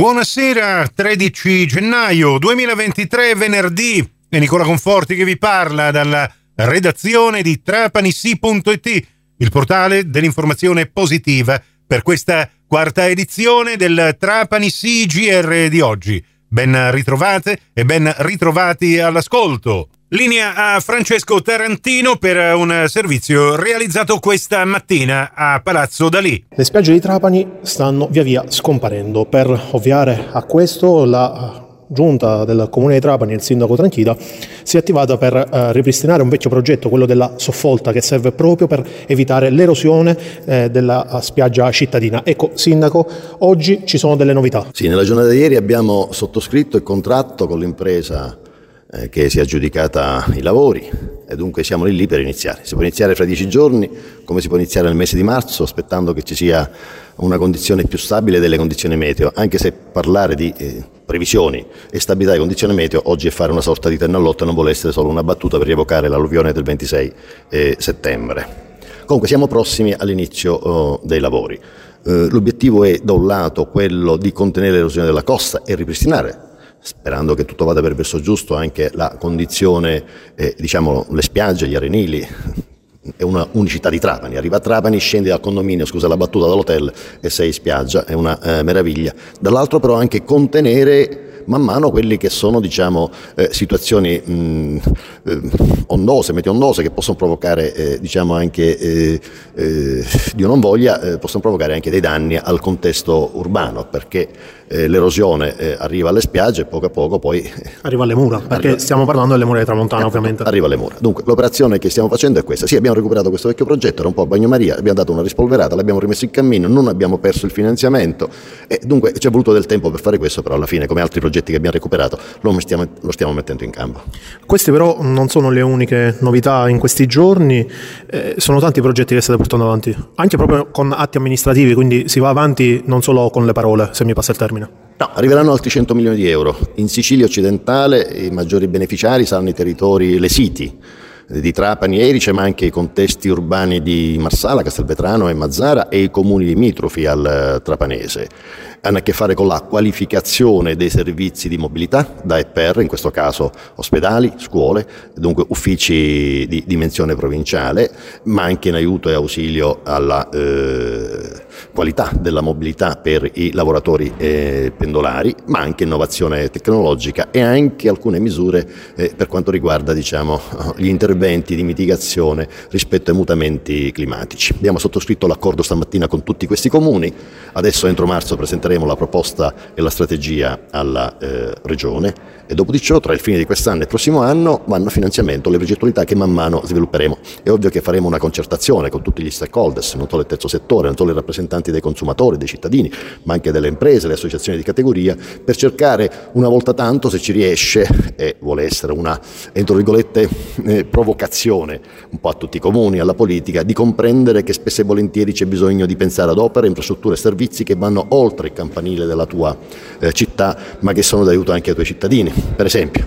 Buonasera, 13 gennaio 2023, venerdì. È Nicola Conforti che vi parla dalla redazione di trapanisi.it, il portale dell'informazione positiva per questa quarta edizione del Trapani CGR di oggi. Ben ritrovate e ben ritrovati all'ascolto. Linea a Francesco Tarantino per un servizio realizzato questa mattina a Palazzo Dalì. Le spiagge di Trapani stanno via via scomparendo. Per ovviare a questo, la giunta del comune di Trapani, il sindaco Tranchida, si è attivata per eh, ripristinare un vecchio progetto, quello della soffolta, che serve proprio per evitare l'erosione eh, della spiaggia cittadina. Ecco, sindaco, oggi ci sono delle novità. Sì, nella giornata di ieri abbiamo sottoscritto il contratto con l'impresa eh, che si è aggiudicata i lavori e dunque siamo lì lì per iniziare. Si può iniziare fra dieci giorni, come si può iniziare nel mese di marzo, aspettando che ci sia una condizione più stabile delle condizioni meteo, anche se parlare di eh, previsioni e stabilità di condizioni meteo oggi è fare una sorta di tennallotto e non vuole essere solo una battuta per rievocare l'alluvione del 26 eh, settembre. Comunque siamo prossimi all'inizio oh, dei lavori. Eh, l'obiettivo è da un lato quello di contenere l'erosione della costa e ripristinare sperando che tutto vada per verso giusto, anche la condizione, eh, diciamo, le spiagge, gli arenili, è una unicità di Trapani. Arriva a Trapani, scendi dal condominio, scusa la battuta dall'hotel e sei in spiaggia, è una eh, meraviglia. Dall'altro però anche contenere man mano quelle che sono diciamo, eh, situazioni mh, eh, ondose, meteondose che possono provocare eh, diciamo anche, eh, eh, Dio non voglia, eh, possono provocare anche dei danni al contesto urbano perché l'erosione arriva alle spiagge e poco a poco poi... Arriva alle mura, perché arriva, stiamo parlando delle mura di Tramontana ovviamente. Arriva alle mura. Dunque l'operazione che stiamo facendo è questa. Sì, abbiamo recuperato questo vecchio progetto, era un po' a bagnomaria, abbiamo dato una rispolverata, l'abbiamo rimesso in cammino, non abbiamo perso il finanziamento e dunque ci è voluto del tempo per fare questo, però alla fine come altri progetti progetti che abbiamo recuperato lo stiamo, lo stiamo mettendo in campo. Queste però non sono le uniche novità in questi giorni, eh, sono tanti progetti che state portando avanti, anche proprio con atti amministrativi, quindi si va avanti non solo con le parole, se mi passa il termine. No, arriveranno altri 100 milioni di euro. In Sicilia occidentale i maggiori beneficiari saranno i territori lesiti di Trapani e Erice, ma anche i contesti urbani di Marsala, Castelvetrano e Mazzara e i comuni limitrofi al eh, Trapanese. Hanno a che fare con la qualificazione dei servizi di mobilità da e per, in questo caso ospedali, scuole, dunque uffici di dimensione provinciale, ma anche in aiuto e ausilio alla eh, qualità della mobilità per i lavoratori eh, pendolari, ma anche innovazione tecnologica e anche alcune misure eh, per quanto riguarda diciamo, gli interventi di mitigazione rispetto ai mutamenti climatici. Abbiamo sottoscritto l'accordo stamattina con tutti questi comuni, adesso entro marzo presenteremo presenteremo la proposta e la strategia alla eh, Regione e dopo di ciò tra il fine di quest'anno e il prossimo anno vanno a finanziamento le progettualità che man mano svilupperemo. È ovvio che faremo una concertazione con tutti gli stakeholders, non solo il terzo settore, non solo i rappresentanti dei consumatori, dei cittadini, ma anche delle imprese, le associazioni di categoria, per cercare una volta tanto, se ci riesce, e vuole essere una, entro virgolette, eh, provocazione un po' a tutti i comuni, alla politica, di comprendere che spesso e volentieri c'è bisogno di pensare ad opere, infrastrutture e servizi che vanno oltre il campanile della tua eh, città, ma che sono d'aiuto anche ai tuoi cittadini. Per esempio,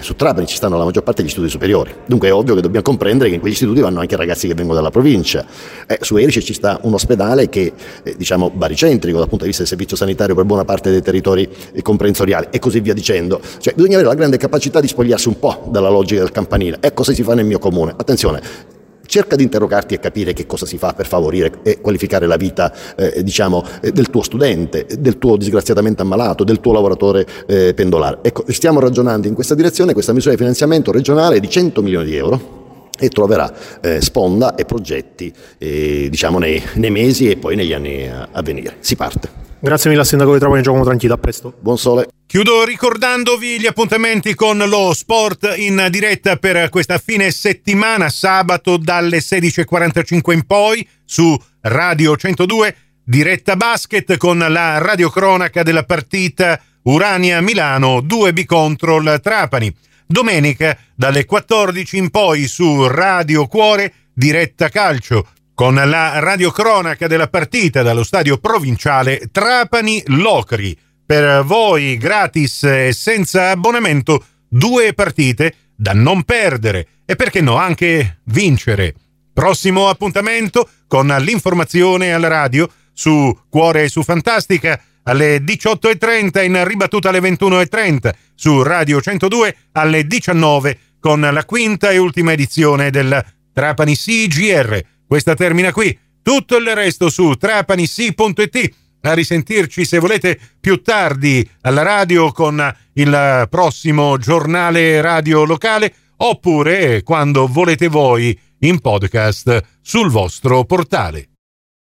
su Trapani ci stanno la maggior parte degli studi superiori, dunque è ovvio che dobbiamo comprendere che in quegli istituti vanno anche ragazzi che vengono dalla provincia. Eh, su Erice ci sta un ospedale che è diciamo baricentrico dal punto di vista del servizio sanitario per buona parte dei territori eh, comprensoriali e così via dicendo. Cioè bisogna avere la grande capacità di spogliarsi un po' dalla logica del campanile. E cosa si fa nel mio comune? Attenzione, cerca di interrogarti e capire che cosa si fa per favorire e qualificare la vita eh, diciamo, eh, del tuo studente, del tuo disgraziatamente ammalato, del tuo lavoratore eh, pendolare. Ecco, stiamo ragionando in questa direzione, questa misura di finanziamento regionale di 100 milioni di euro e troverà eh, sponda e progetti eh, diciamo nei, nei, mesi e poi negli anni a, a venire. Si parte. Grazie mille al sindaco di Trapani Giacomo Tranchilla, a presto. Buon sole. Chiudo ricordandovi gli appuntamenti con lo sport in diretta per questa fine settimana, sabato dalle 16.45 in poi su Radio 102, diretta basket con la radiocronaca della partita Urania Milano 2B Control Trapani. Domenica dalle 14 in poi su Radio Cuore, diretta calcio con la radiocronaca della partita dallo stadio provinciale Trapani-Locri. Per voi gratis e senza abbonamento due partite da non perdere e perché no anche vincere. Prossimo appuntamento con l'informazione alla radio su Cuore e su Fantastica alle 18.30, in ribattuta alle 21.30 su Radio 102 alle 19 con la quinta e ultima edizione del Trapani CGR. Questa termina qui. Tutto il resto su trapanisi.it. A risentirci se volete più tardi alla radio con il prossimo giornale radio locale oppure quando volete voi in podcast sul vostro portale.